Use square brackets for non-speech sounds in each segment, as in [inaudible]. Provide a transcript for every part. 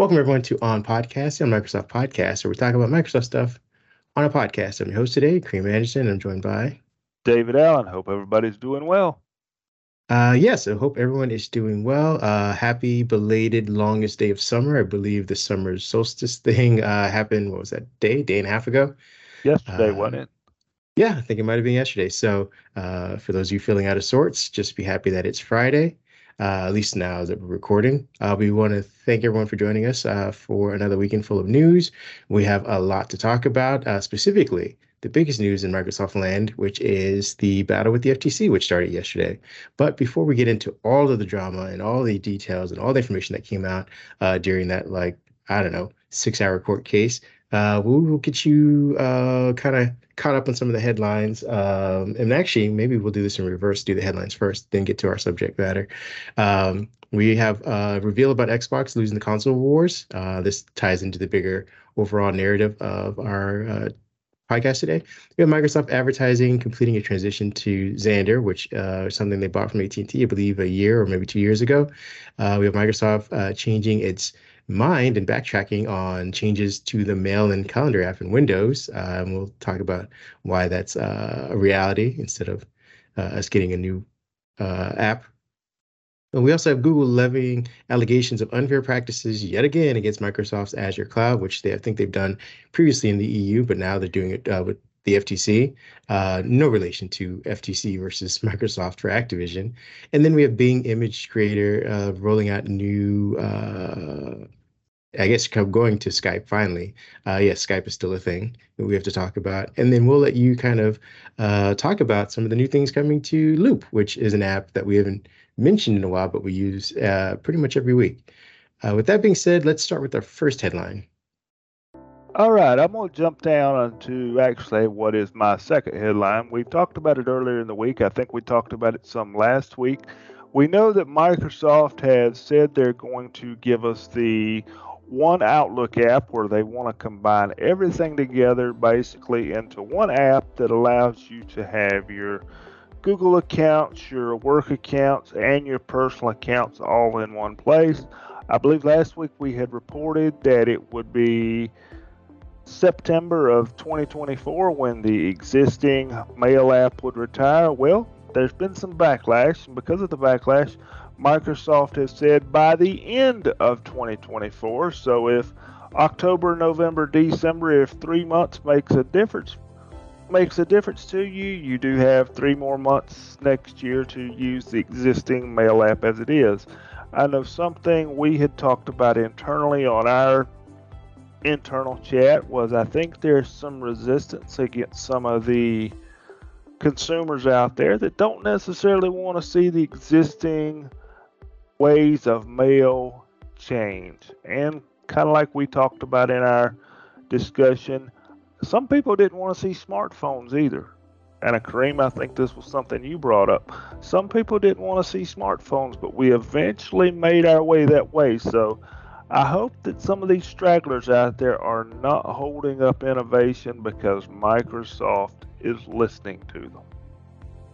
Welcome everyone to On Podcast on Microsoft Podcast, where we talk about Microsoft stuff on a podcast. I'm your host today, Kareem Anderson. And I'm joined by David Allen. Hope everybody's doing well. Uh, yes, I hope everyone is doing well. Uh, happy belated longest day of summer. I believe the summer solstice thing uh, happened. What was that day? Day and a half ago. Yesterday, wasn't it? Yeah, I think it might have been yesterday. So, uh, for those of you feeling out of sorts, just be happy that it's Friday uh, at least now that we're recording. Uh, we want to thank everyone for joining us uh, for another weekend full of news. We have a lot to talk about, uh, specifically the biggest news in Microsoft land, which is the battle with the FTC, which started yesterday. But before we get into all of the drama and all the details and all the information that came out uh, during that, like, I don't know, six hour court case, uh, we will get you kind of caught up on some of the headlines. Um, and actually, maybe we'll do this in reverse, do the headlines first, then get to our subject matter. Um, we have a reveal about Xbox losing the console wars. Uh, this ties into the bigger overall narrative of our uh, podcast today. We have Microsoft Advertising completing a transition to Xandr, which uh, is something they bought from AT&T, I believe, a year or maybe two years ago. Uh, we have Microsoft uh, changing its mind and backtracking on changes to the mail and calendar app in Windows. Uh, and we'll talk about why that's uh, a reality instead of uh, us getting a new uh, app. And we also have Google levying allegations of unfair practices yet again against Microsoft's Azure Cloud, which they I think they've done previously in the EU, but now they're doing it uh, with the FTC. Uh, no relation to FTC versus [laughs] Microsoft for Activision. And then we have Bing Image Creator rolling out new I guess going to Skype finally. Uh, yes, Skype is still a thing that we have to talk about. And then we'll let you kind of uh, talk about some of the new things coming to Loop, which is an app that we haven't mentioned in a while, but we use uh, pretty much every week. Uh, with that being said, let's start with our first headline. All right, I'm going to jump down into actually what is my second headline. We talked about it earlier in the week. I think we talked about it some last week. We know that Microsoft has said they're going to give us the one Outlook app where they want to combine everything together basically into one app that allows you to have your Google accounts, your work accounts, and your personal accounts all in one place. I believe last week we had reported that it would be September of 2024 when the existing mail app would retire. Well, there's been some backlash, and because of the backlash, Microsoft has said by the end of 2024. So if October, November, December, if three months makes a difference, makes a difference to you, you do have three more months next year to use the existing mail app as it is. I know something we had talked about internally on our internal chat was I think there's some resistance against some of the consumers out there that don't necessarily want to see the existing ways of mail change. And kind of like we talked about in our discussion, some people didn't want to see smartphones either. And uh, Kareem, I think this was something you brought up. Some people didn't want to see smartphones, but we eventually made our way that way. So I hope that some of these stragglers out there are not holding up innovation because Microsoft is listening to them.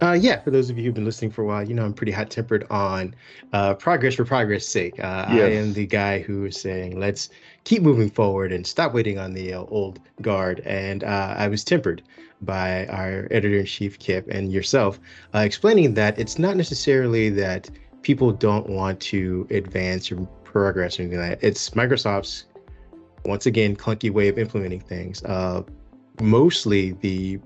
Uh, yeah, for those of you who've been listening for a while, you know I'm pretty hot tempered on uh, progress for progress' sake. Uh, yes. I am the guy who is saying let's keep moving forward and stop waiting on the uh, old guard. And uh, I was tempered by our editor in chief Kip and yourself, uh, explaining that it's not necessarily that people don't want to advance or progress or anything like that. It's Microsoft's once again clunky way of implementing things. mostly the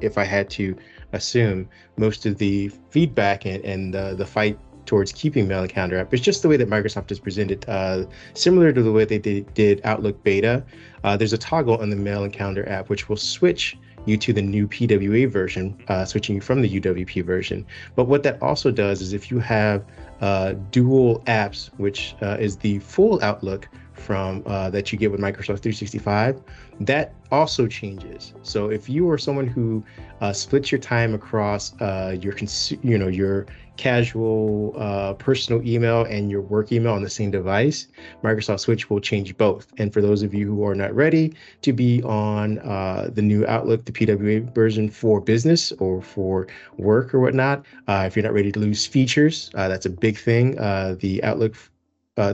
if I had to assume most of the feedback and, and the, the fight towards keeping mail and calendar app. It's just the way that Microsoft has presented, uh, similar to the way they did, did Outlook beta. Uh, there's a toggle on the mail and calendar app which will switch you to the new PWA version, uh, switching you from the UWP version. But what that also does is if you have uh, dual apps, which uh, is the full Outlook from uh, that you get with Microsoft 365, that also changes. So if you are someone who uh, splits your time across uh, your you know your casual uh, personal email and your work email on the same device, Microsoft Switch will change both. And for those of you who are not ready to be on uh, the new Outlook, the PWA version for business or for work or whatnot, uh, if you're not ready to lose features, that's a big thing. the Outlook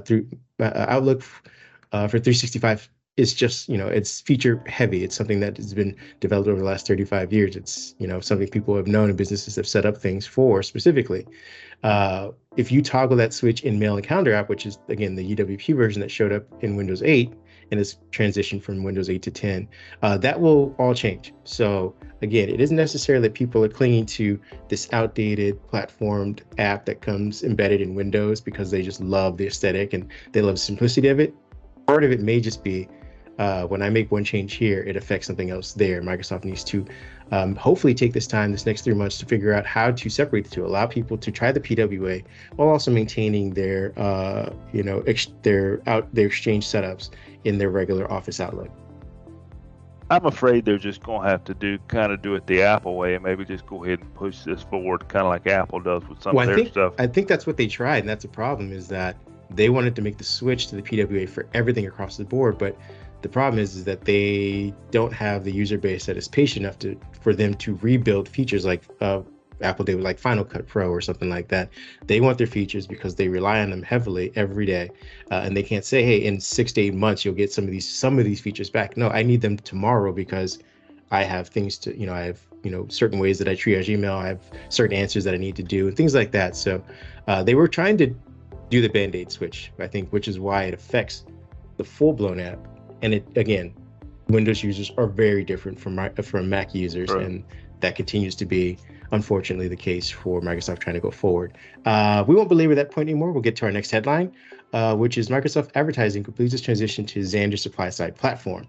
through uh, Outlook uh, for 365 is just you know it's feature heavy. It's something that has been developed over the last 35 years. It's you know something people have known and businesses have set up things for specifically. Uh, if you toggle that switch in Mail and Calendar app, which is again the UWP version that showed up in Windows 8 and is transition from Windows 8 to 10, uh, that will all change. So again, it isn't necessarily that people are clinging to this outdated platformed app that comes embedded in Windows because they just love the aesthetic and they love the simplicity of it. Part of it may just be uh, when I make one change here, it affects something else there. Microsoft needs to um, hopefully take this time, this next three months, to figure out how to separate the two, allow people to try the PWA while also maintaining their, uh, you know, ex- their out their exchange setups in their regular Office Outlook. I'm afraid they're just going to have to do kind of do it the Apple way and maybe just go ahead and push this forward, kind of like Apple does with some well, of their I think, stuff. I think that's what they tried, and that's the problem is that they wanted to make the switch to the PWA for everything across the board, but the problem is, is that they don't have the user base that is patient enough to for them to rebuild features like uh, Apple did with like Final Cut Pro or something like that. They want their features because they rely on them heavily every day, uh, and they can't say, "Hey, in six to eight months you'll get some of these some of these features back." No, I need them tomorrow because I have things to you know I have you know certain ways that I triage email. I have certain answers that I need to do and things like that. So uh, they were trying to do the band-aid switch, I think, which is why it affects the full-blown app and it again, Windows users are very different from from Mac users, right. and that continues to be unfortunately the case for Microsoft trying to go forward. Uh, we won't belabor that point anymore. We'll get to our next headline, uh, which is Microsoft Advertising completes its transition to Xandr supply side platform.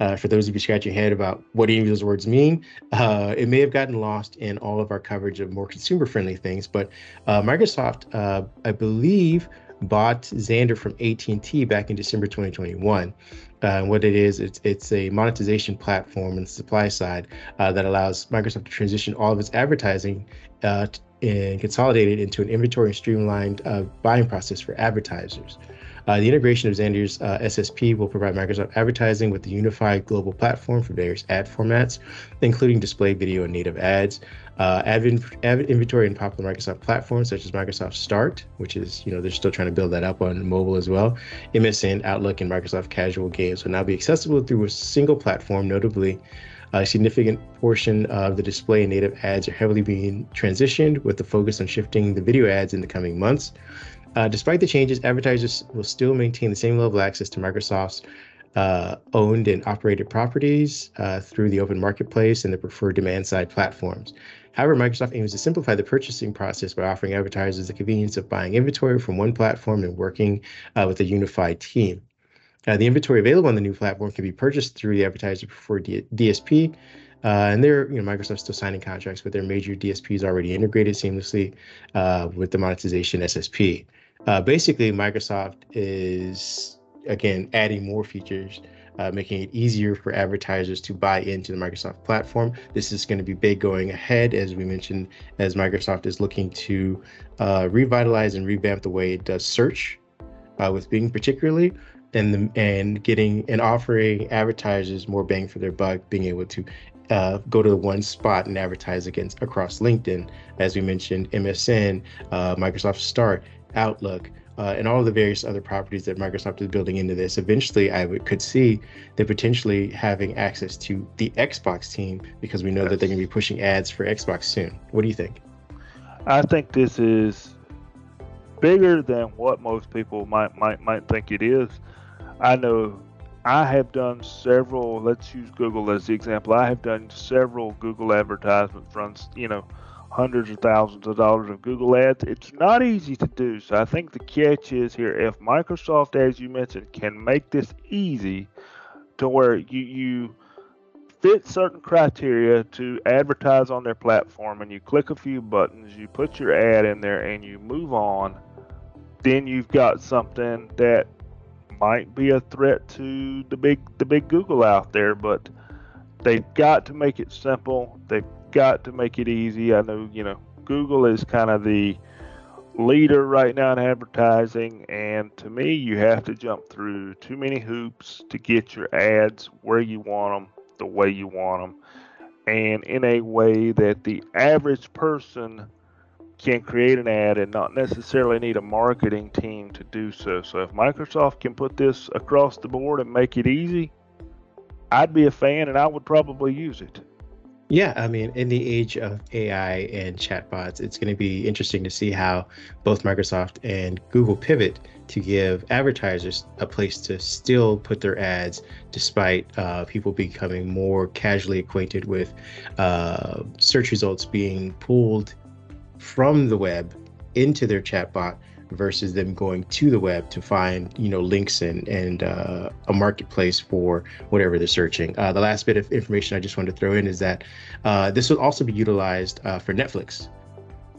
Uh, for those of you scratching your head about what any of those words mean, uh, it may have gotten lost in all of our coverage of more consumer friendly things. But uh, Microsoft, uh, I believe, bought Xandr from AT&T back in December 2021. Uh, what it is, it's it's a monetization platform on the supply side uh, that allows Microsoft to transition all of its advertising uh, and consolidate it into an inventory and streamlined uh, buying process for advertisers. Uh, the integration of Xandr's uh, SSP will provide Microsoft advertising with a unified global platform for various ad formats, including display, video, and native ads. Uh, inventory in popular Microsoft platforms such as Microsoft Start, which is, you know, they're still trying to build that up on mobile as well. MSN, Outlook, and Microsoft Casual Games will now be accessible through a single platform, notably a significant portion of the display and native ads are heavily being transitioned with the focus on shifting the video ads in the coming months. Uh, despite the changes, advertisers will still maintain the same level of access to Microsoft's uh, owned and operated properties uh, through the open marketplace and the preferred demand side platforms. However, Microsoft aims to simplify the purchasing process by offering advertisers the convenience of buying inventory from one platform and working uh, with a unified team. Uh, the inventory available on the new platform can be purchased through the advertiser preferred D- DSP. Uh, and they're, you know, Microsoft's still signing contracts with their major DSPs already integrated seamlessly uh, with the monetization SSP. Uh, basically, Microsoft is again adding more features, uh, making it easier for advertisers to buy into the Microsoft platform. This is going to be big going ahead, as we mentioned, as Microsoft is looking to uh, revitalize and revamp the way it does search, uh, with Bing particularly, and the, and getting and offering advertisers more bang for their buck, being able to uh, go to the one spot and advertise against across LinkedIn, as we mentioned, MSN, uh, Microsoft Start, Outlook, uh, and all the various other properties that Microsoft is building into this. Eventually, I would, could see them potentially having access to the Xbox team because we know yes. that they're going to be pushing ads for Xbox soon. What do you think? I think this is bigger than what most people might might might think it is. I know I have done several. Let's use Google as the example. I have done several Google advertisement fronts. You know hundreds of thousands of dollars of Google ads. It's not easy to do. So I think the catch is here if Microsoft, as you mentioned, can make this easy to where you, you fit certain criteria to advertise on their platform and you click a few buttons, you put your ad in there and you move on, then you've got something that might be a threat to the big the big Google out there, but they've got to make it simple. They've got to make it easy. I know, you know, Google is kind of the leader right now in advertising, and to me, you have to jump through too many hoops to get your ads where you want them, the way you want them, and in a way that the average person can create an ad and not necessarily need a marketing team to do so. So if Microsoft can put this across the board and make it easy, I'd be a fan and I would probably use it. Yeah, I mean, in the age of AI and chatbots, it's going to be interesting to see how both Microsoft and Google pivot to give advertisers a place to still put their ads despite uh, people becoming more casually acquainted with uh, search results being pulled from the web into their chatbot versus them going to the web to find you know links and and uh, a marketplace for whatever they're searching. Uh, the last bit of information I just wanted to throw in is that uh, this will also be utilized uh, for Netflix.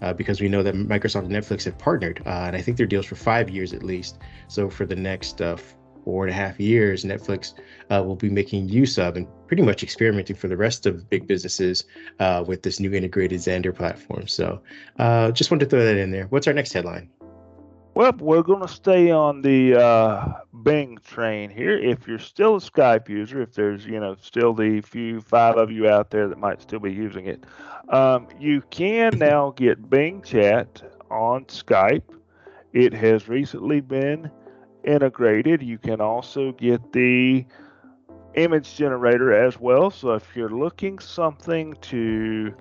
Uh, because we know that Microsoft and Netflix have partnered, uh, and I think their deals for five years at least. So for the next four and a half years, Netflix will be making use of and pretty much experimenting for the rest of big businesses with this new integrated Xandr platform. So just wanted to throw that in there. What's our next headline? Well, we're going to stay on the uh, Bing train here. If you're still a Skype user, if there's you know still the few five of you out there that might still be using it, um, you can now get Bing Chat on Skype. It has recently been integrated. You can also get the image generator as well. So if you're looking something to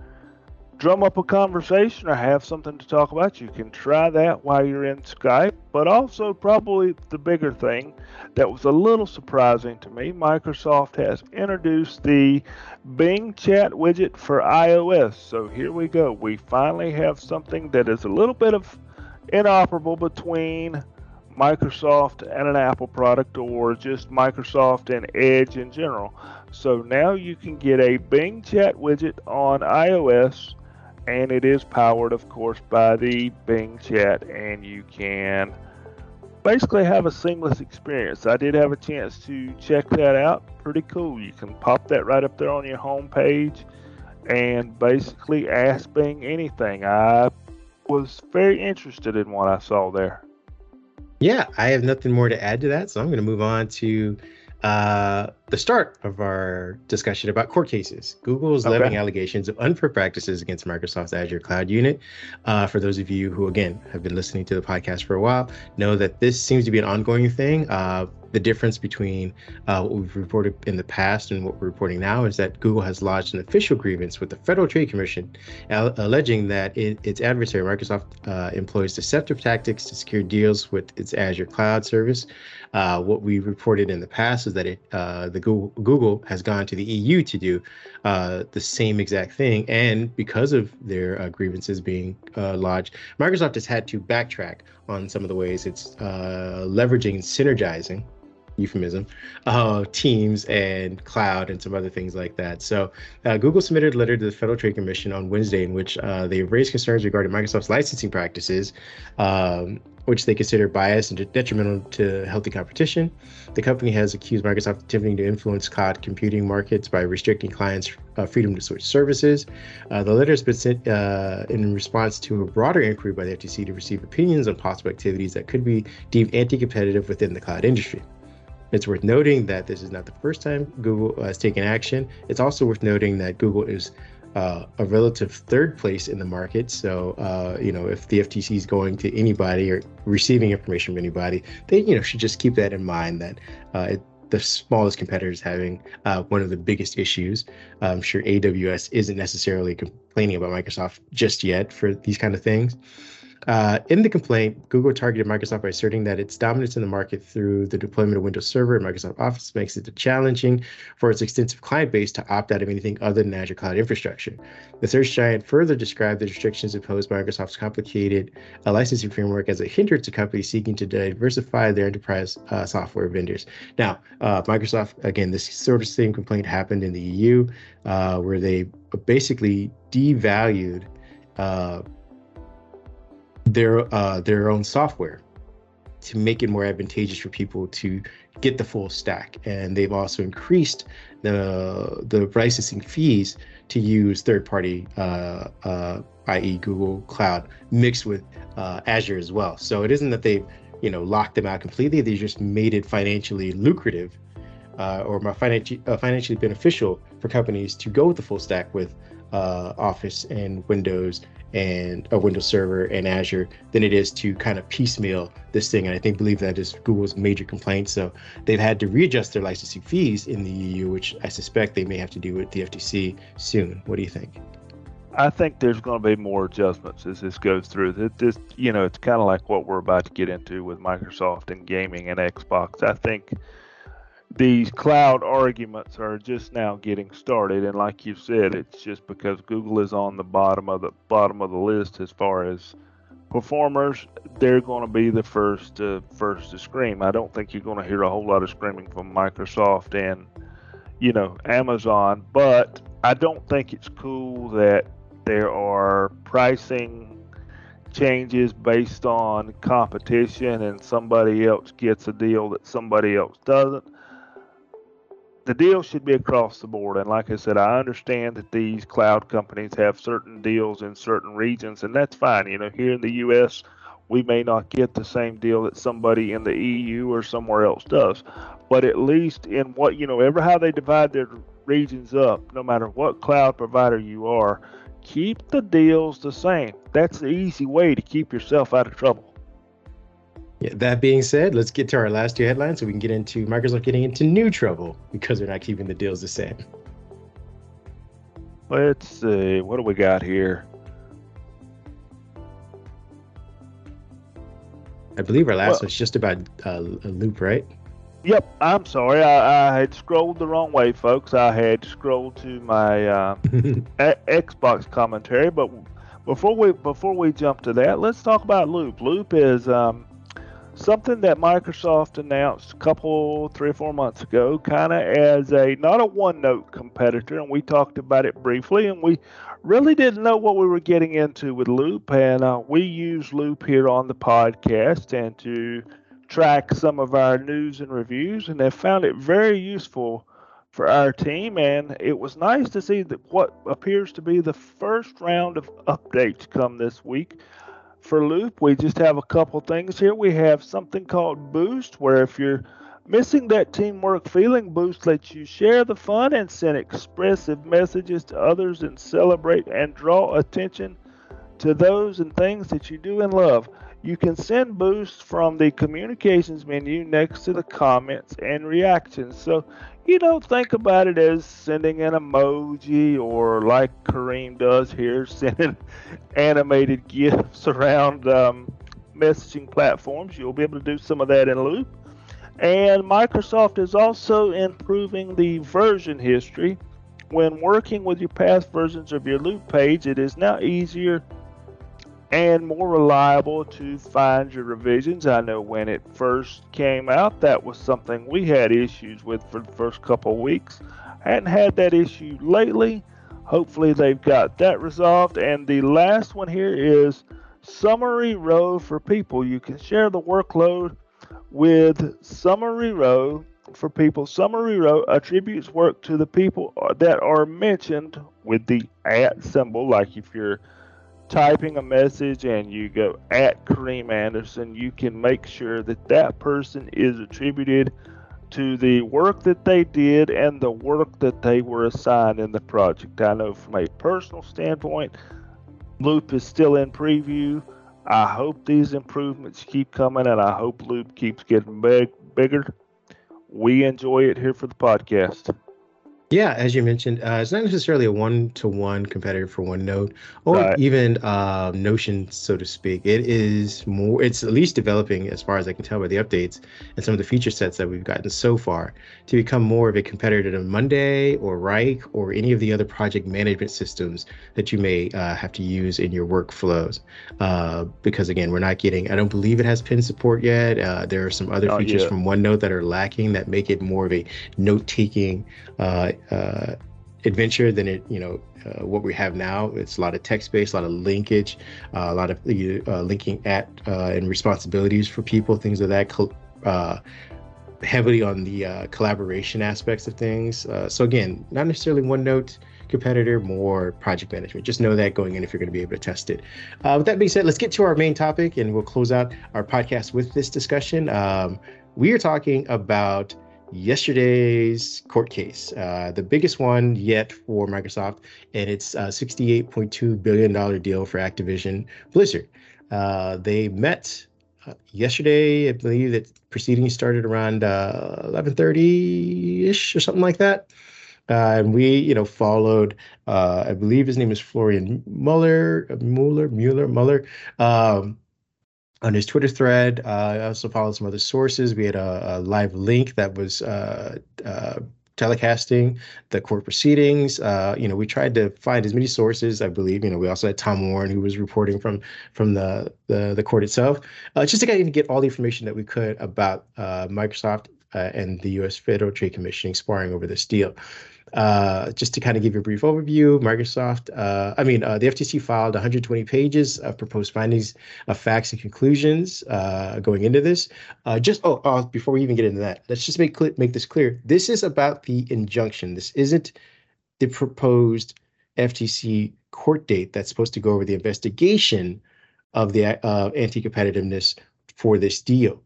drum up a conversation or have something to talk about, you can try that while you're in Skype. But also, probably the bigger thing that was a little surprising to me Microsoft has introduced the Bing chat widget for iOS. So here we go. We finally have something that is a little bit of inoperable between Microsoft and an Apple product or just Microsoft and Edge in general. So now you can get a Bing chat widget on iOS and it is powered, of course, by the Bing Chat, and you can basically have a seamless experience. I did have a chance to check that out. Pretty cool. You can pop that right up there on your home page and basically ask Bing anything. I was very interested in what I saw there. Yeah, I have nothing more to add to that, so I'm going to move on to uh, the start of our discussion about court cases. Google is okay. levying allegations of unfair practices against Microsoft's Azure Cloud Unit. Uh, for those of you who, again, have been listening to the podcast for a while, know that this seems to be an ongoing thing. Uh, the difference between uh, what we've reported in the past and what we're reporting now is that Google has lodged an official grievance with the Federal Trade Commission, alleging that it, its adversary Microsoft uh, employs deceptive tactics to secure deals with its Azure cloud service. Uh, what we reported in the past is that it, uh, the Google, Google has gone to the EU to do uh, the same exact thing, and because of their uh, grievances being lodged, Microsoft has had to backtrack on some of the ways it's leveraging and synergizing euphemism, uh, Teams and cloud and some other things like that. So, uh, Google submitted a letter to the Federal Trade Commission on Wednesday in which uh, they raised concerns regarding Microsoft's licensing practices, um, which they consider biased and detrimental to healthy competition. The company has accused Microsoft of attempting to influence cloud computing markets by restricting clients' uh, freedom to switch services. Uh, the letter has been sent uh, in response to a broader inquiry by the FTC to receive opinions on possible activities that could be deemed anti competitive within the cloud industry. It's worth noting that this is not the first time Google has taken action. It's also worth noting that Google is uh, a relative third place in the market. So, uh, you know, if the FTC is going to anybody or receiving information from anybody, they, you know, should just keep that in mind that uh, it, the smallest competitors having uh, one of the biggest issues. I'm sure AWS isn't necessarily complaining about Microsoft just yet for these kind of things. Uh, in the complaint, Google targeted Microsoft by asserting that its dominance in the market through the deployment of Windows Server and Microsoft Office makes it challenging for its extensive client base to opt out of anything other than Azure Cloud infrastructure. The search giant further described the restrictions imposed by Microsoft's complicated uh, licensing framework as a hindrance to companies seeking to diversify their enterprise uh, software vendors. Now, uh, Microsoft, again, this sort of same complaint happened in the EU, uh, where they basically devalued uh, their uh, their own software to make it more advantageous for people to get the full stack. And they've also increased the the licensing fees to use third party, uh, uh, i.e., Google Cloud, mixed with uh, Azure as well. So it isn't that they've you know locked them out completely; they just made it financially lucrative. Uh, or financially, uh, financially beneficial for companies to go with the full stack with uh, Office and Windows and a Windows Server and Azure than it is to kind of piecemeal this thing. And I think believe that is Google's major complaint. So they've had to readjust their licensing fees in the EU, which I suspect they may have to do with the FTC soon. What do you think? I think there's going to be more adjustments as this goes through. That This, you know, it's kind of like what we're about to get into with Microsoft and gaming and Xbox. I think these cloud arguments are just now getting started, and like you said, it's just because Google is on the bottom of the bottom of the list as far as performers. They're going to be the first uh, first to scream. I don't think you're going to hear a whole lot of screaming from Microsoft and you know Amazon, but I don't think it's cool that there are pricing changes based on competition and somebody else gets a deal that somebody else doesn't. The deal should be across the board. And like I said, I understand that these cloud companies have certain deals in certain regions, and that's fine. You know, here in the U.S., we may not get the same deal that somebody in the EU or somewhere else does. But at least in what, you know, ever how they divide their regions up, no matter what cloud provider you are, keep the deals the same. That's the easy way to keep yourself out of trouble. Yeah, that being said, let's get to our last two headlines so we can get into Microsoft getting into new trouble because they're not keeping the deals the same. Let's see, what do we got here? I believe our last well, one's just about uh, a loop, right? Yep, I'm sorry. I, I, had scrolled the wrong way, folks. I had scrolled to my uh, [laughs] a- Xbox commentary, but before we before we jump to that, let's talk about Loop. Loop is um, something that Microsoft announced a couple, three or four months ago, kind of as a not a OneNote competitor, and we talked about it briefly, and we really didn't know what we were getting into with Loop, and uh, we use Loop here on the podcast and to track some of our news and reviews, and have found it very useful for our team. And it was nice to see that what appears to be the first round of updates come this week for Loop. We just have a couple things here. We have something called Boost, where if you're missing that teamwork feeling, Boost lets you share the fun and send expressive messages to others and celebrate and draw attention to those and things that you do and love. You can send boosts from the communications menu next to the comments and reactions. So, you know, think about it as sending an emoji or like Kareem does here, [laughs] sending animated GIFs around um, messaging platforms. You'll be able to do some of that in Loop. And Microsoft is also improving the version history. When working with your past versions of your Loop page, it is now easier and more reliable to find your revisions. I know when it first came out, that was something we had issues with for the first couple of weeks. I hadn't had that issue lately. Hopefully, they've got that resolved. And the last one here is summary row for people. You can share the workload with summary row for people. Summary row attributes work to the people that are mentioned with the at symbol, like if you're typing a message and you go at Kareem Anderson, you can make sure that that person is attributed to the work that they did and the work that they were assigned in the project. I know from a personal standpoint, Loop is still in preview. I hope these improvements keep coming and I hope Loop keeps getting big, bigger. We enjoy it here for the podcast. Yeah, as you mentioned, uh, it's not necessarily a one-to-one competitor for OneNote or right. even uh, Notion, so to speak. It is more. It's at least developing, as far as I can tell by the updates and some of the feature sets that we've gotten so far, to become more of a competitor to Monday or Wrike or any of the other project management systems that you may uh, have to use in your workflows. Uh, because again, we're not getting. I don't believe it has pin support yet. Uh, there are some other not features yet. from OneNote that are lacking that make it more of a note-taking uh, adventure than it you know uh, what we have now. It's a lot of text based, a lot of linkage, uh, a lot of uh, linking at uh, and responsibilities for people, things of that. Uh, heavily on the uh, collaboration aspects of things. so again, not necessarily OneNote competitor, more project management. Just know that going in if you're going to be able to test it. with that being said, let's get to our main topic, and we'll close out our podcast with this discussion. Um, we are talking about yesterday's court case, uh, the biggest one yet for Microsoft, and it's a $68.2 billion deal for Activision Blizzard. Uh, they met uh, yesterday. I believe that proceedings started around 11:30 uh, ish or something like that. Uh, and we, you know, followed. Uh, I believe his name is Florian Muller, Mueller, Mueller, Mueller. Um, on his Twitter thread. Uh, I also followed some other sources. We had a, a live link that was uh, uh, telecasting the court proceedings. Uh, you know, we tried to find as many sources. I believe. You know, we also had Tom Warren who was reporting from from the the, the court itself, uh, just to kind of get all the information that we could about uh, Microsoft and the U.S. Federal Trade Commission sparring over this deal. Uh, just to kind of give you a brief overview, Microsoft, uh, I mean, uh, the FTC filed 120 pages of proposed findings of facts and conclusions uh, going into this. Uh, just oh, before we even get into that, let's just make clear, make this clear. This is about the injunction. This isn't the proposed FTC court date that's supposed to go over the investigation of the anti-competitiveness for this deal.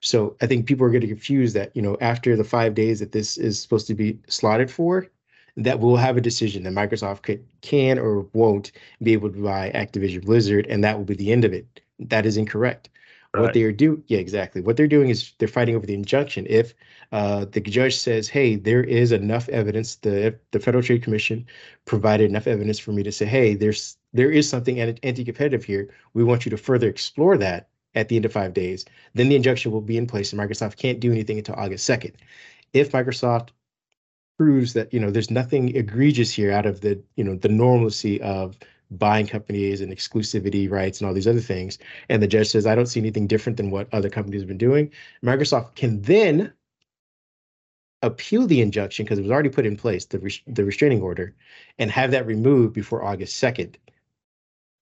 So I think people are getting confused that, you know, after the five days that this is supposed to be slotted for, that we'll have a decision that Microsoft could, can or won't be able to buy Activision Blizzard, and that will be the end of it. That is incorrect. Right. What they are doing, yeah, exactly. What they're doing is they're fighting over the injunction. If uh, the judge says, "Hey, there is enough evidence," the the Federal Trade Commission provided enough evidence for me to say, "Hey, there's there is something anti-competitive here. We want you to further explore that." At the end of five days, then the injunction will be in place and Microsoft can't do anything until August 2nd. If Microsoft proves that, you know, there's nothing egregious here out of the, you know, the normalcy of buying companies and exclusivity rights and all these other things, and the judge says, I don't see anything different than what other companies have been doing, Microsoft can then appeal the injunction because it was already put in place, the, res- the restraining order, and have that removed before August 2nd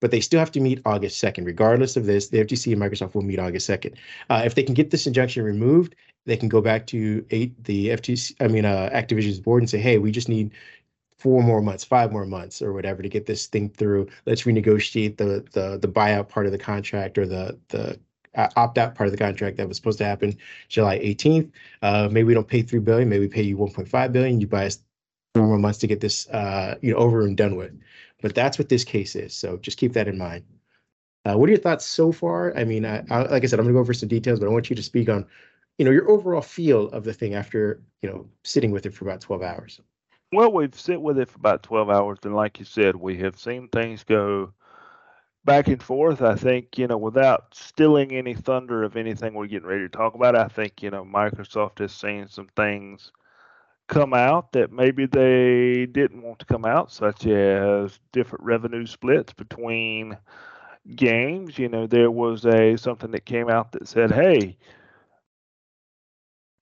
but they still have to meet August 2nd. Regardless of this, the FTC and Microsoft will meet August 2nd. Uh, if they can get this injunction removed, they can go back to eight the FTC, I mean, uh, Activision's board and say, hey, we just need four more months, five more months, or whatever to get this thing through. Let's renegotiate the the the buyout part of the contract or the the uh, opt out part of the contract that was supposed to happen July 18th. Uh, maybe we don't pay three billion, maybe we pay you 1.5 billion. You buy us four more months to get this uh, you know over and done with. But that's what this case is. So just keep that in mind. Uh, what are your thoughts so far? I mean, I, I, like I said, I'm going to go over some details, but I want you to speak on, you know, your overall feel of the thing after, you know, sitting with it for about 12 hours. Well, we've sit with it for about 12 hours, and like you said, we have seen things go back and forth. I think, you know, without stilling any thunder of anything we're getting ready to talk about, I think, you know, Microsoft has seen some things come out that maybe they didn't want to come out, such as different revenue splits between games. You know, there was a something that came out that said, "Hey,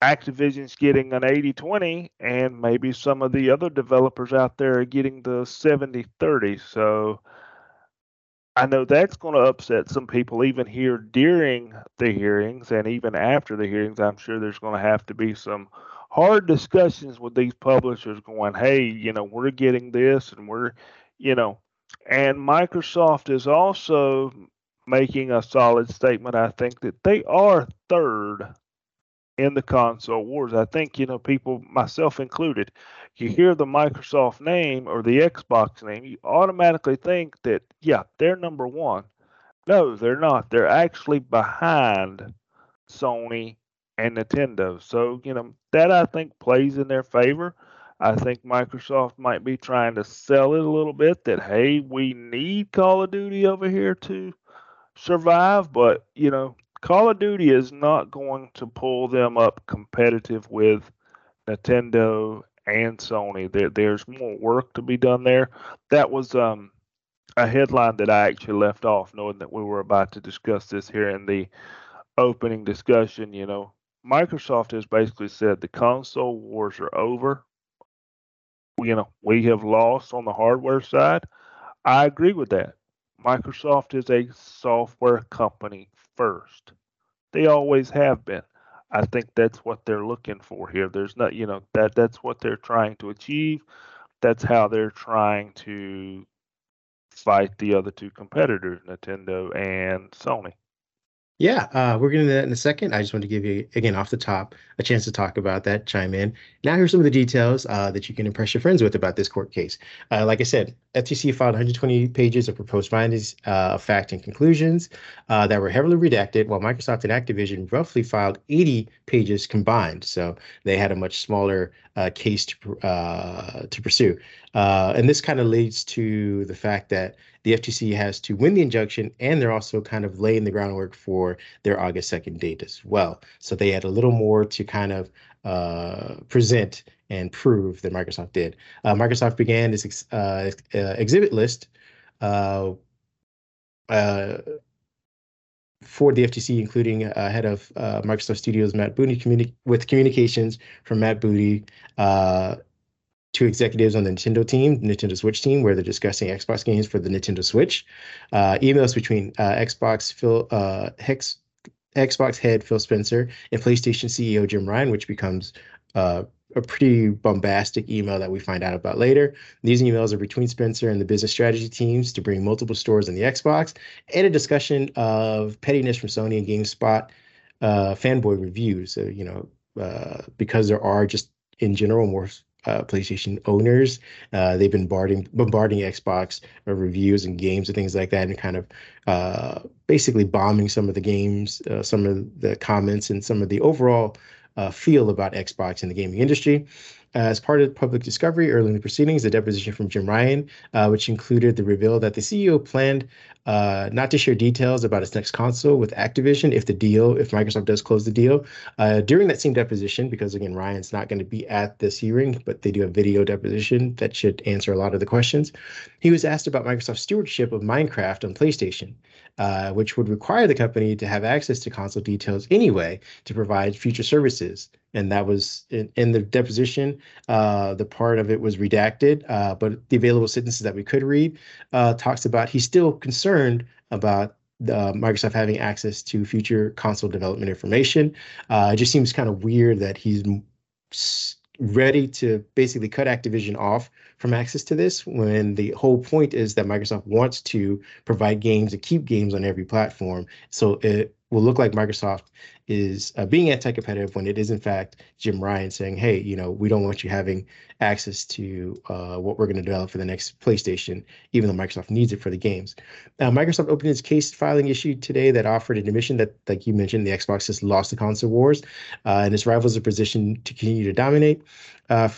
Activision's getting an 80-20 and maybe some of the other developers out there are getting the 70-30." So I know that's going to upset some people even here during the hearings and even after the hearings. I'm sure there's going to have to be some hard discussions with these publishers going, hey, you know, we're getting this and we're, you know, and Microsoft is also making a solid statement, I think, that they are third in the console wars. I think, you know, people, myself included, you hear the Microsoft name or the Xbox name, you automatically think that, yeah, they're number one. No, they're not. They're actually behind Sony and Nintendo. So, you know, that I think plays in their favor. I think Microsoft might be trying to sell it a little bit that, hey, we need Call of Duty over here to survive. But, you know, Call of Duty is not going to pull them up competitive with Nintendo and Sony. There, there's more work to be done there. That was um, a headline that I actually left off, knowing that we were about to discuss this here in the opening discussion. You know, Microsoft has basically said the console wars are over. You know, we have lost on the hardware side. I agree with that. Microsoft is a software company first. They always have been. I think that's what they're looking for here. There's not, you know, that that's what they're trying to achieve. That's how they're trying to fight the other two competitors, Nintendo and Sony. Yeah, uh, we're going to do that in a second. I just want to give you, again, off the top, a chance to talk about that, chime in. Now, here's some of the details uh, that you can impress your friends with about this court case. Uh, like I said, FTC filed 120 pages of proposed findings uh, of fact and conclusions uh, that were heavily redacted, while Microsoft and Activision roughly filed 80 pages combined. So they had a much smaller uh, case to to pursue. and this kind of leads to the fact that the FTC has to win the injunction, and they're also kind of laying the groundwork for their August 2nd date as well. So they had a little more to kind of uh, present and prove that Microsoft did. Uh, Microsoft began this ex uh, uh exhibit list uh, uh, for the FTC, including uh, head of uh, Microsoft Studios, Matt Booty, communi- with communications from Matt Booty, uh, two executives on the Nintendo team, Nintendo Switch team, where they're discussing Xbox games for the Nintendo Switch. Uh, emails between uh, Xbox Phil uh, Hex, Xbox head Phil Spencer and PlayStation CEO Jim Ryan, which becomes a pretty bombastic email that we find out about later. These emails are between Spencer and the business strategy teams to bring multiple stores in the Xbox, and a discussion of pettiness from Sony and GameSpot uh, fanboy reviews. So, you know, uh, because there are just in general more uh, PlayStation owners. Uh, they've been bombarding bombarding Xbox reviews and games and things like that, and kind of uh, basically bombing some of the games, uh, some of the comments, and some of the overall uh, feel about Xbox in the gaming industry. As part of public discovery early in the proceedings, a deposition from Jim Ryan, uh, which included the reveal that the CEO planned uh, not to share details about its next console with Activision if the deal, if Microsoft does close the deal. Uh, during that same deposition, because again, Ryan's not going to be at this hearing, but they do a video deposition that should answer a lot of the questions. He was asked about Microsoft's stewardship of Minecraft on PlayStation, uh, which would require the company to have access to console details anyway to provide future services and that was in, in the deposition. Uh, the part of it was redacted, uh, but the available sentences that we could read uh, talks about he's still concerned about uh, Microsoft having access to future console development information. Uh, it just seems kind of weird that he's ready to basically cut Activision off from access to this when the whole point is that Microsoft wants to provide games and keep games on every platform. So it will look like Microsoft is uh, being anti-competitive when it is in fact Jim Ryan saying, "Hey, you know, we don't want you having access to uh, what we're going to develop for the next PlayStation, even though Microsoft needs it for the games." Uh, Microsoft opened its case filing issue today that offered an admission that, like you mentioned, the Xbox has lost the console wars, uh, and its rivals are positioned to continue to dominate. Uh,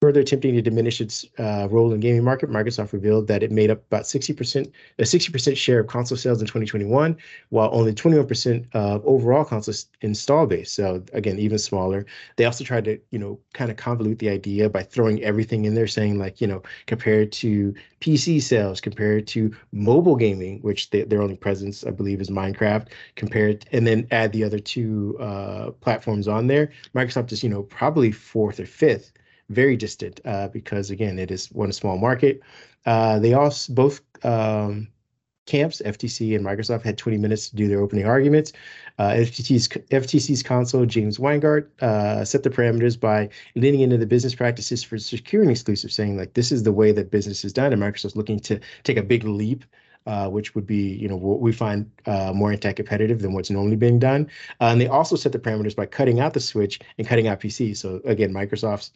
Further attempting to diminish its uh, role in gaming market, Microsoft revealed that it made up about 60%, a 60% share of console sales in 2021, while only 21% of overall console install base. So again, even smaller. They also tried to, you know, kind of convolute the idea by throwing everything in there, saying like, you know, compared to PC sales, compared to mobile gaming, which they, their only presence, I believe, is Minecraft, compared, and then add the other two uh, platforms on there. Microsoft is, you know, probably fourth or fifth very distant uh, because again, it is one small market. Uh, they also both um, camps, FTC and Microsoft, had 20 minutes to do their opening arguments. Uh, FTC's FTC's counsel James Weingart uh, set the parameters by leaning into the business practices for securing exclusive, saying like this is the way that business is done, and Microsoft's looking to take a big leap uh, which would be, you know, what we find uh, more anti-competitive than what's normally being done. Uh, and they also set the parameters by cutting out the switch and cutting out PC. So again, Microsoft's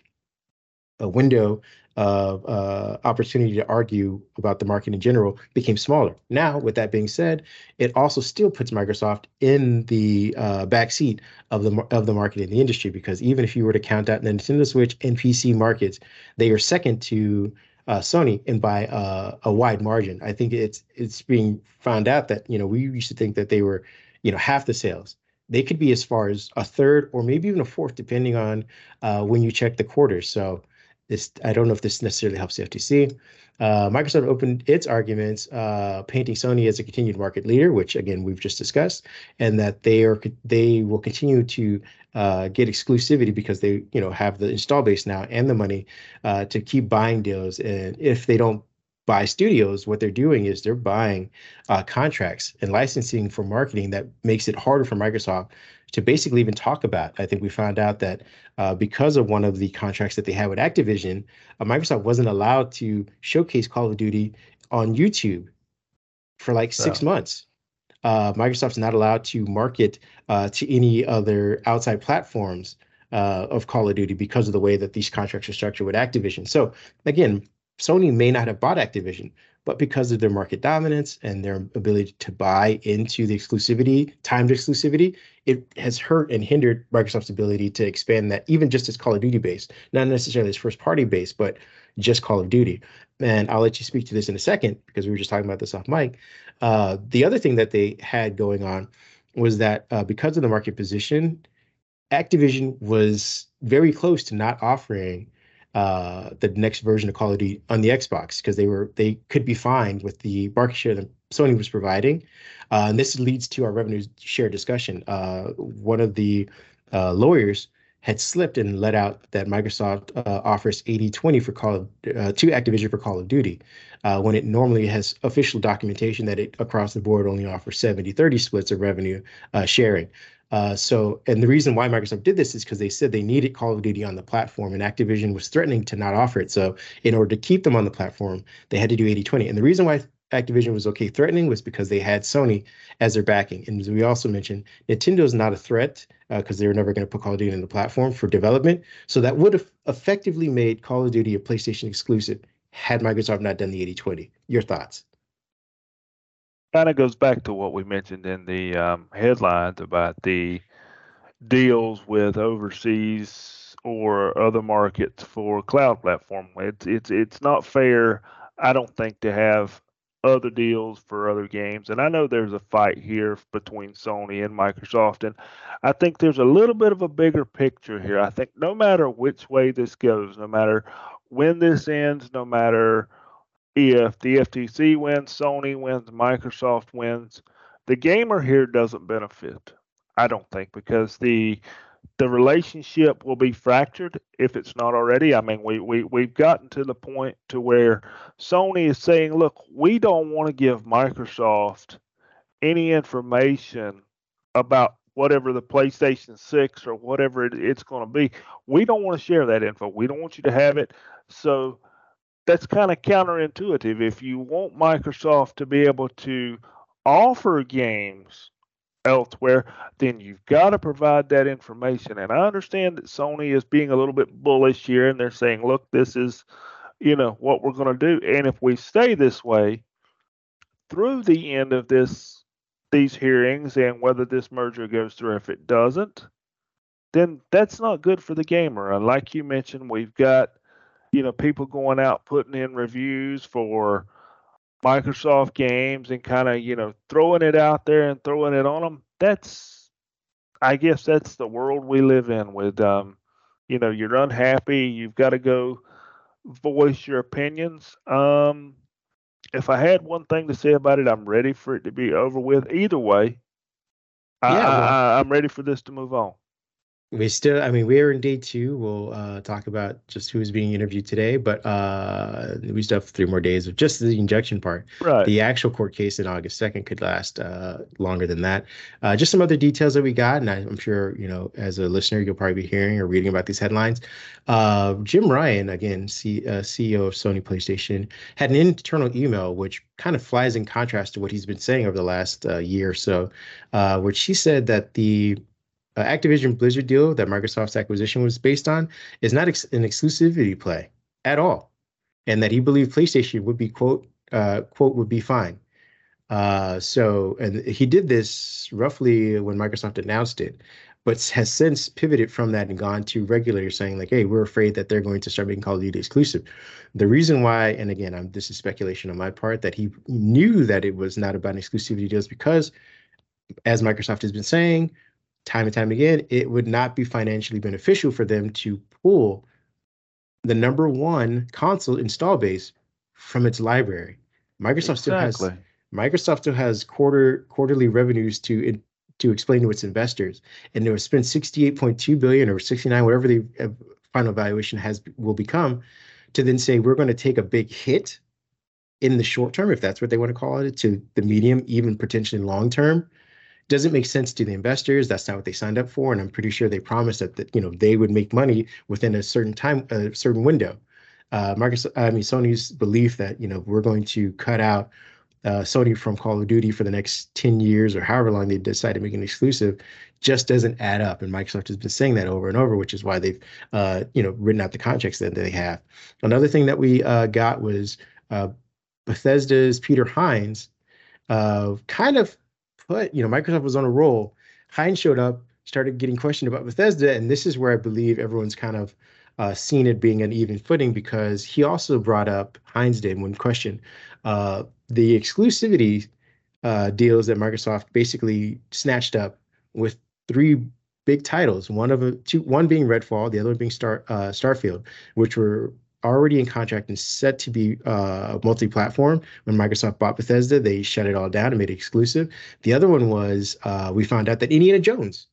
a window of uh, opportunity to argue about the market in general became smaller. Now, with that being said, it also still puts Microsoft in the uh, backseat of the of the market in the industry because even if you were to count out the Nintendo Switch and PC markets, they are second to uh, Sony and by uh, a wide margin. I think it's it's being found out that you know we used to think that they were you know half the sales they could be as far as a third or maybe even a fourth, depending on uh, when you check the quarters. So this I don't know if this necessarily helps the FTC. Uh, Microsoft opened its arguments, uh, painting Sony as a continued market leader, which again we've just discussed, and that they are they will continue to uh, get exclusivity because they you know have the install base now and the money uh, to keep buying deals. And if they don't buy studios, what they're doing is they're buying uh, contracts and licensing for marketing that makes it harder for Microsoft to basically even talk about. I think we found out that uh, because of one of the contracts that they had with Activision, uh, Microsoft wasn't allowed to showcase Call of Duty on YouTube for like six months. uh, Microsoft's not allowed to market uh, to any other outside platforms uh, of Call of Duty because of the way that these contracts are structured with Activision. So again, Sony may not have bought Activision, but because of their market dominance and their ability to buy into the exclusivity, timed exclusivity, it has hurt and hindered Microsoft's ability to expand that, even just as Call of Duty base, not necessarily as first party base, but just Call of Duty. And I'll let you speak to this in a second because we were just talking about this off mic. Uh, the other thing that they had going on was that uh, because of the market position, Activision was very close to not offering uh, the next version of Call of Duty on the Xbox because they were they could be fine with the market share that Sony was providing. Uh, and this leads to our revenue share discussion. Uh, one of the uh, lawyers had slipped and let out that Microsoft uh, offers 80-20 for Call of uh, to Activision for Call of Duty, when it normally has official documentation that it across the board only offers 70-30 splits of revenue sharing. Uh, so, and the reason why Microsoft did this is because they said they needed Call of Duty on the platform, and Activision was threatening to not offer it. So, in order to keep them on the platform, they had to do 80 20. And the reason why Activision was okay threatening was because they had Sony as their backing. And as we also mentioned, Nintendo is not a threat because uh, they were never going to put Call of Duty on the platform for development. So, that would have effectively made Call of Duty a PlayStation exclusive had Microsoft not done the 80 20. Your thoughts? Kind of goes back to what we mentioned in the um, headlines about the deals with overseas or other markets for cloud platform. It's it's it's not fair, I don't think, to have other deals for other games. And I know there's a fight here between Sony and Microsoft, and I think there's a little bit of a bigger picture here. I think no matter which way this goes, no matter when this ends, no matter if the FTC wins, Sony wins, Microsoft wins, the gamer here doesn't benefit. I don't think because the the relationship will be fractured if it's not already. I mean, we we we've gotten to the point to where Sony is saying, "Look, we don't want to give Microsoft any information about whatever the PlayStation 6 or whatever it, it's going to be. We don't want to share that info. We don't want you to have it." So that's kind of counterintuitive. If you want Microsoft to be able to offer games elsewhere, then you've got to provide that information. And I understand that Sony is being a little bit bullish here and they're saying, look, this is, you know, what we're going to do. And if we stay this way through the end of this these hearings and whether this merger goes through, if it doesn't, then that's not good for the gamer. And like you mentioned, we've got you know, people going out putting in reviews for Microsoft games and kind of, you know, throwing it out there and throwing it on them. That's, I guess that's the world we live in with, um, you know, you're unhappy. You've got to go voice your opinions. Um, if I had one thing to say about it, I'm ready for it to be over with. Either way, yeah, I, I, I'm ready for this to move on we still i mean we're in day two. We'll uh, talk about just who's being interviewed today but uh, we still have three more days of just the injunction part. Right. The actual court case in august 2nd could last uh, longer than that. Uh, just some other details that we got and I, am sure you know as a listener you'll probably be hearing or reading about these headlines. Uh, jim ryan again C, uh, ceo of sony playstation had an internal email which kind of flies in contrast to what he's been saying over the last year or so which he said that the uh, Activision Blizzard deal that Microsoft's acquisition was based on is not ex- an exclusivity play at all, and that he believed PlayStation would be quote uh, quote would be fine. Uh, so, and he did this roughly when Microsoft announced it, but has since pivoted from that and gone to regulators saying like, "Hey, we're afraid that they're going to start making Call of Duty exclusive." The reason why, and again, I'm this is speculation on my part, that he knew that it was not about exclusivity deals because, as Microsoft has been saying, time and time again, it would not be financially beneficial for them to pull the number one console install base from its library. Microsoft exactly. still has Microsoft still has quarter quarterly revenues to to explain to its investors, and they will spend 68.2 billion or 69, whatever the uh, final valuation has will become, to then say we're going to take a big hit in the short term, if that's what they want to call it, to the medium, even potentially long term, doesn't make sense to the investors. That's not what they signed up for, and I'm pretty sure they promised that, that you know they would make money within a certain time, a certain window. Uh, Microsoft, I mean Sony's belief that you know we're going to cut out uh, Sony from Call of Duty for the next 10 years or however long they decide to make an exclusive just doesn't add up. And Microsoft has been saying that over and over, which is why they've, uh, you know, written out the contracts that they have. Another thing that we uh, got was uh, Bethesda's Peter Hines uh, kind of put, you know, Microsoft was on a roll. Hines showed up, started getting questioned about Bethesda, and this is where I believe everyone's kind of uh, seen it being an even footing because he also brought up Hines did when questioned uh, the exclusivity uh, deals that Microsoft basically snatched up with three big titles. One of a, two, one being Redfall, the other one being Star uh, Starfield, which were already in contract and set to be uh, multi-platform. When Microsoft bought Bethesda, they shut it all down and made it exclusive. The other one was uh, we found out that Indiana Jones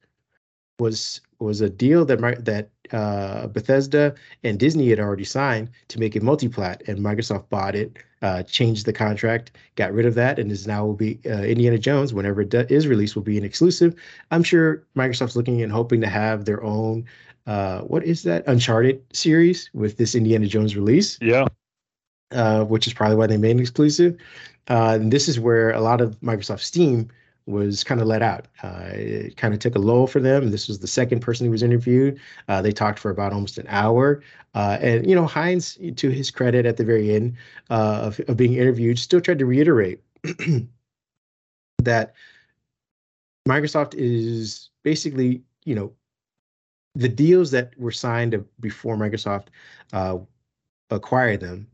was was a deal that that uh, Bethesda and Disney had already signed to make it multi-plat, and Microsoft bought it, uh, changed the contract, got rid of that, and is now will be uh, Indiana Jones. Whenever it is released, will be an exclusive. I'm sure Microsoft's looking and hoping to have their own. Uh, what is that Uncharted series with this Indiana Jones release? Yeah, uh, which is probably why they made an exclusive. Uh, and this is where a lot of Microsoft Steam was kind of let out. Uh, it kind of took a lull for them. This was the second person who was interviewed. Uh, they talked for about almost an hour. Uh, and, you know, Hines, to his credit at the very end uh, of, of being interviewed, still tried to reiterate [clears throat] that Microsoft is basically, you know, the deals that were signed before Microsoft uh, acquired them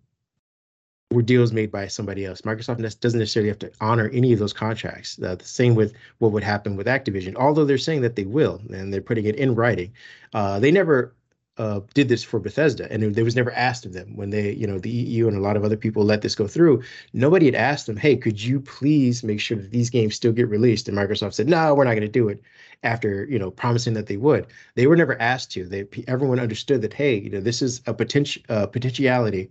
were deals made by somebody else. Microsoft doesn't necessarily have to honor any of those contracts. Uh, the same with what would happen with Activision, although they're saying that they will, and they're putting it in writing. Uh, they never uh, did this for Bethesda, and it, it, was never asked of them when they, you know, the EU and a lot of other people let this go through. Nobody had asked them, "Hey, could you please make sure that these games still get released?" And Microsoft said, "No, we're not going to do it." After you know promising that they would, they were never asked to. They everyone understood that, hey, you know, this is a potential uh, potentiality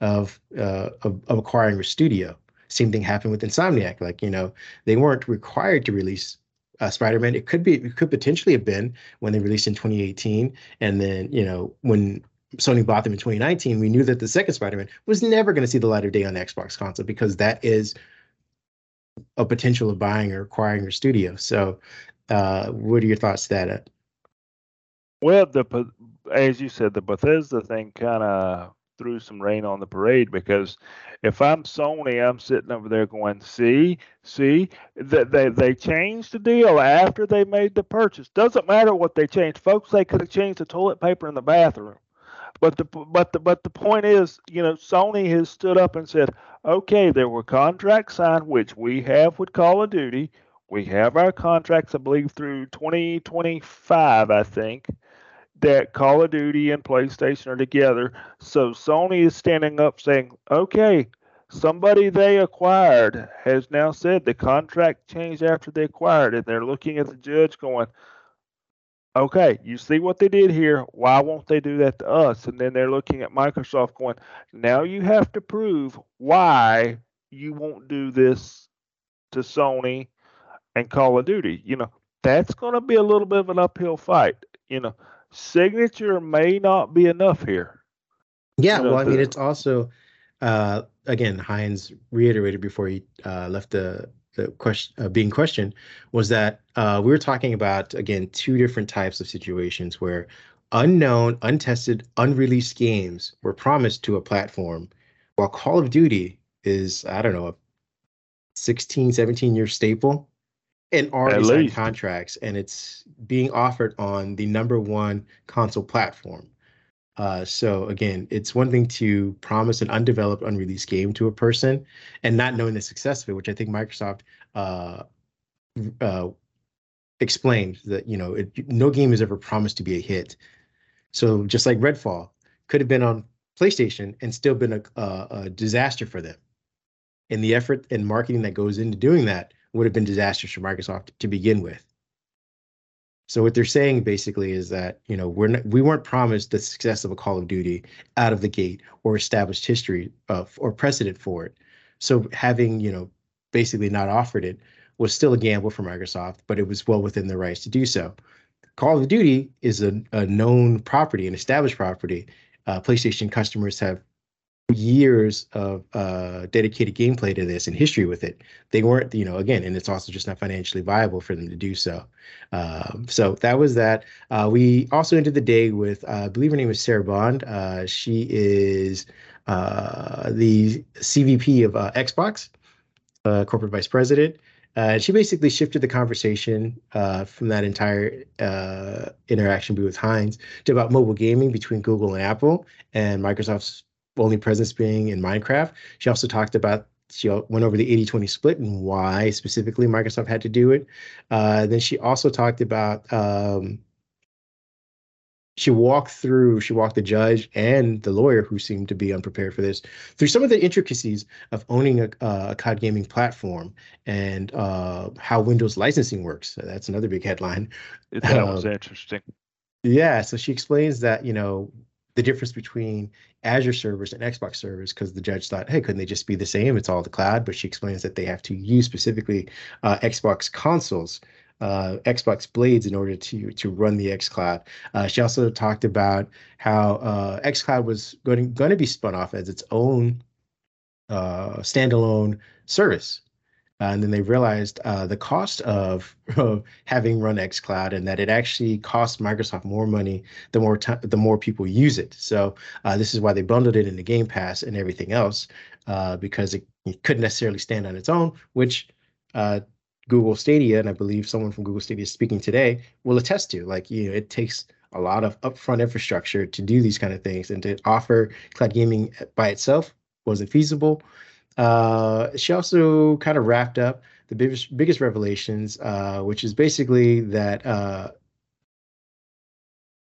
of, uh, of, of acquiring a studio. Same thing happened with Insomniac. Like you know, they weren't required to release uh, Spider-Man. It could be, it could potentially have been when they released in 2018, and then you know when Sony bought them in 2019, we knew that the second Spider-Man was never going to see the light of day on the Xbox console because that is a potential of buying or acquiring your studio. So, uh, what are your thoughts to that? Well, the as you said, the Bethesda thing kind of threw some rain on the parade because if I'm Sony, I'm sitting over there going, see, see, that they, they changed the deal after they made the purchase. Doesn't matter what they changed, folks. They could have changed the toilet paper in the bathroom. But the but the but the point is, you know, Sony has stood up and said, okay, there were contracts signed, which we have with Call of Duty. We have our contracts, I believe, through 2025, I think that Call of Duty and PlayStation are together. So Sony is standing up saying, okay, somebody they acquired has now said the contract changed after they acquired it. They're looking at the judge going, okay, you see what they did here. Why won't they do that to us? And then they're looking at Microsoft going, now you have to prove why you won't do this to Sony and Call of Duty. You know, that's going to be a little bit of an uphill fight. You know, signature may not be enough here. Yeah, you know, well, I mean, it's also uh, again Hines reiterated before he uh, left the the question uh, being questioned was that uh, we were talking about again two different types of situations where unknown, untested, unreleased games were promised to a platform, while Call of Duty is I don't know a 16, 17 year staple and already signed contracts, and it's being offered on the number one console platform. Uh, so again, it's one thing to promise an undeveloped, unreleased game to a person and not knowing the success of it, which I think Microsoft uh, uh, explained that you know it, no game is ever promised to be a hit. So just like Redfall could have been on PlayStation and still been a, a, a disaster for them. And the effort and marketing that goes into doing that would have been disastrous for Microsoft to begin with. So what they're saying basically is that you know we're not, we weren't promised the success of a Call of Duty out of the gate or established history of or precedent for it. So having you know basically not offered it was still a gamble for Microsoft, but it was well within their rights to do so. Call of Duty is a, a known property, an established property. Uh, PlayStation customers have years of uh, dedicated gameplay to this and history with it. They weren't, you know, again, and it's also just not financially viable for them to do so. Um, so that was that. Uh, we also ended the day with, uh, I believe her name is Sarah Bond. Uh, she is uh, the CVP of Xbox, corporate vice president. Uh, she basically shifted the conversation uh, from that entire uh, interaction with Hines to about mobile gaming between Google and Apple and Microsoft's only presence being in Minecraft. She also talked about she went over the 80-20 split and why specifically Microsoft had to do it. Uh, then she also talked about um, she walked through, she walked the judge and the lawyer who seemed to be unprepared for this through some of the intricacies of owning a, a COD gaming platform and uh, how Windows licensing works. So that's another big headline. That um, was interesting. Yeah, so she explains that you know the difference between Azure servers and Xbox servers because the judge thought, hey, couldn't they just be the same? It's all the cloud. But she explains that they have to use specifically uh, Xbox consoles uh, Xbox Blades in order to to run the xCloud. Uh, she also talked about how uh, xCloud was going going to be spun off as its own uh, standalone service. And then they realized uh, the cost of, [laughs] of having run xCloud and that it actually costs Microsoft more money the more the more people use it. So uh, this is why they bundled it in the Game Pass and everything else because it, it couldn't necessarily stand on its own, which uh, Google Stadia, and I believe someone from Google Stadia speaking today will attest to. Like, you know, it takes a lot of upfront infrastructure to do these kind of things, and to offer cloud gaming by itself wasn't feasible. Uh, she also kind of wrapped up the biggest biggest revelations, uh, which is basically that uh,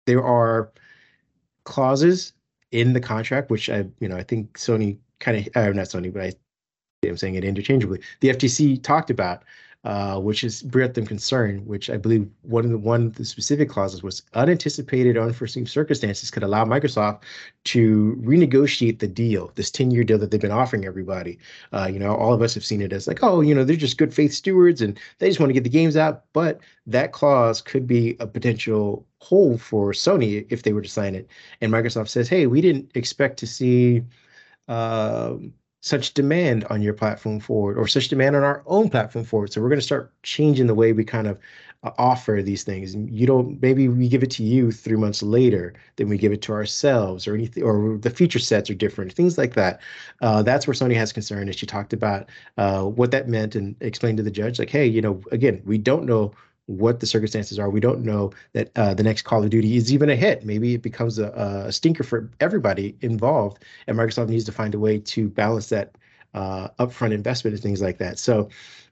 there are clauses in the contract, which I, you know, I think Sony kind of, uh, not Sony, but I, I'm saying it interchangeably. The FTC talked about uh, which is brought them concern, which I believe one of the one of the specific clauses was unanticipated or unforeseen circumstances could allow Microsoft to renegotiate the deal, this 10-year deal that they've been offering everybody. Uh, you know, all of us have seen it as like, oh, you know, they're just good faith stewards and they just want to get the games out. But that clause could be a potential hole for Sony if they were to sign it. And Microsoft says, hey, we didn't expect to see um, such demand on your platform forward or such demand on our own platform forward. So we're going to start changing the way we kind of uh, offer these things. You don't, maybe we give it to you three months later than we give it to ourselves or anything, or the feature sets are different, things like that. Uh, that's where Sony has concern. And she talked about uh, what that meant and explained to the judge, like, hey, you know, again, we don't know what the circumstances are. We don't know that uh, the next Call of Duty is even a hit. Maybe it becomes a, a, stinker for everybody involved, and Microsoft needs to find a way to balance that uh, upfront investment and things like that. So,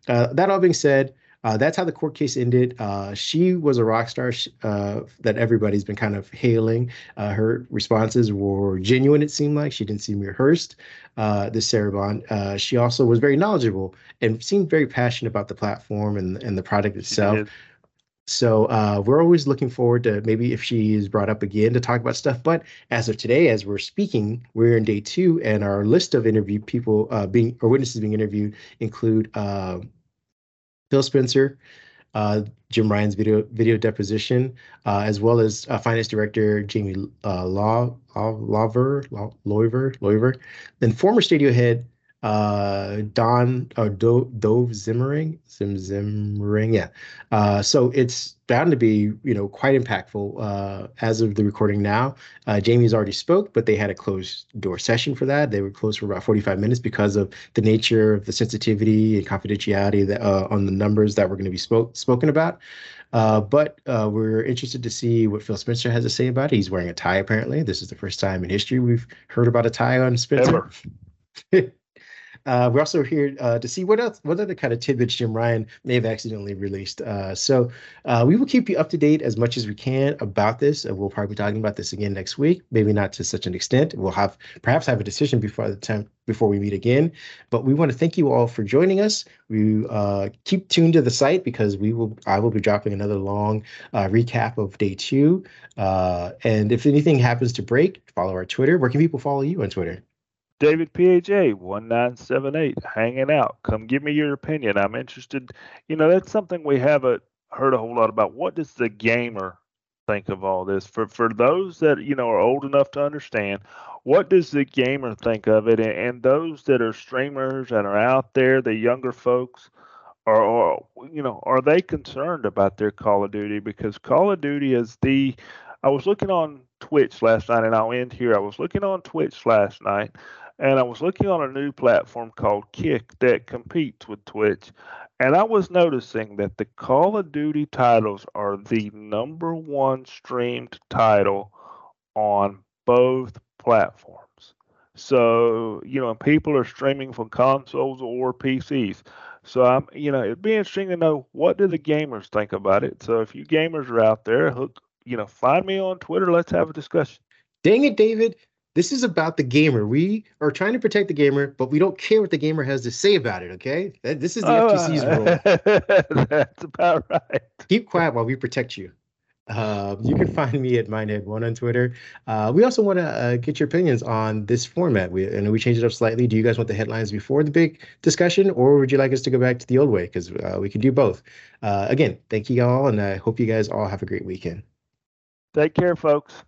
uh, that all being said, uh, that's how the court case ended. Uh, she was a rock star uh, that everybody's been kind of hailing. Uh, her responses were genuine, it seemed like. She didn't seem rehearsed, uh, this Sarah Bond. Uh, she also was very knowledgeable and seemed very passionate about the platform and, and the product itself. So uh, we're always looking forward to maybe if she is brought up again to talk about stuff. But as of today, as we're speaking, we're in day two, and our list of interview people uh, being or witnesses being interviewed include uh, Phil Spencer, uh, Jim Ryan's video video deposition, uh, as well as uh, finance director Jamie uh, Law Lawver Loiver Loiver, then former Stadia head uh, Don or uh, Do, Dove Zimmering, Zim Zimmering, yeah. Uh, so it's bound to be, you know, quite impactful. Uh, as of the recording now, uh, Jamie's already spoke, but they had a closed door session for that. They were closed for about 45 minutes because of the nature of the sensitivity and confidentiality that uh, on the numbers that were going to be spoke spoken about. Uh, but uh, we're interested to see what Phil Spencer has to say about it. He's wearing a tie, apparently. This is the first time in history we've heard about a tie on Spencer. [laughs] Uh, we're also here uh, to see what else, what other kind of tidbits Jim Ryan may have accidentally released. Uh, so uh, we will keep you up to date as much as we can about this. And we'll probably be talking about this again next week. Maybe not to such an extent. We'll have perhaps have a decision before the time before we meet again. But we want to thank you all for joining us. We uh, keep tuned to the site because we will. I will be dropping another long uh, recap of day two. Uh, and if anything happens to break, follow our Twitter. Where can people follow you on Twitter? David PHA 1978 hanging out. Come give me your opinion. I'm interested. You know, that's something we haven't heard a whole lot about. What does the gamer think of all this? For for those that you know are old enough to understand, what does the gamer think of it? And, and those that are streamers and are out there, the younger folks, are, are you know are they concerned about their Call of Duty? Because Call of Duty is the I was looking on Twitch last night, and I'll end here. I was looking on Twitch last night, and I was looking on a new platform called Kick that competes with Twitch, and I was noticing that the Call of Duty titles are the number one streamed title on both platforms. So, you know, people are streaming from consoles or PCs. So I'm, you know, it'd be interesting to know what do the gamers think about it. So if you gamers are out there, hook, you know, find me on Twitter. Let's have a discussion. Dang it, David. This is about the gamer. We are trying to protect the gamer, but we don't care what the gamer has to say about it. Okay, this is the uh, FTC's rule. [laughs] That's about right. Keep quiet while we protect you. Uh, you can find me at mindhead1 on Twitter. Uh, we also want to uh, get your opinions on this format. We and we changed it up slightly. Do you guys want the headlines before the big discussion, or would you like us to go back to the old way? Because uh, we can do both. Uh, again, thank you all, and I hope you guys all have a great weekend. Take care, folks.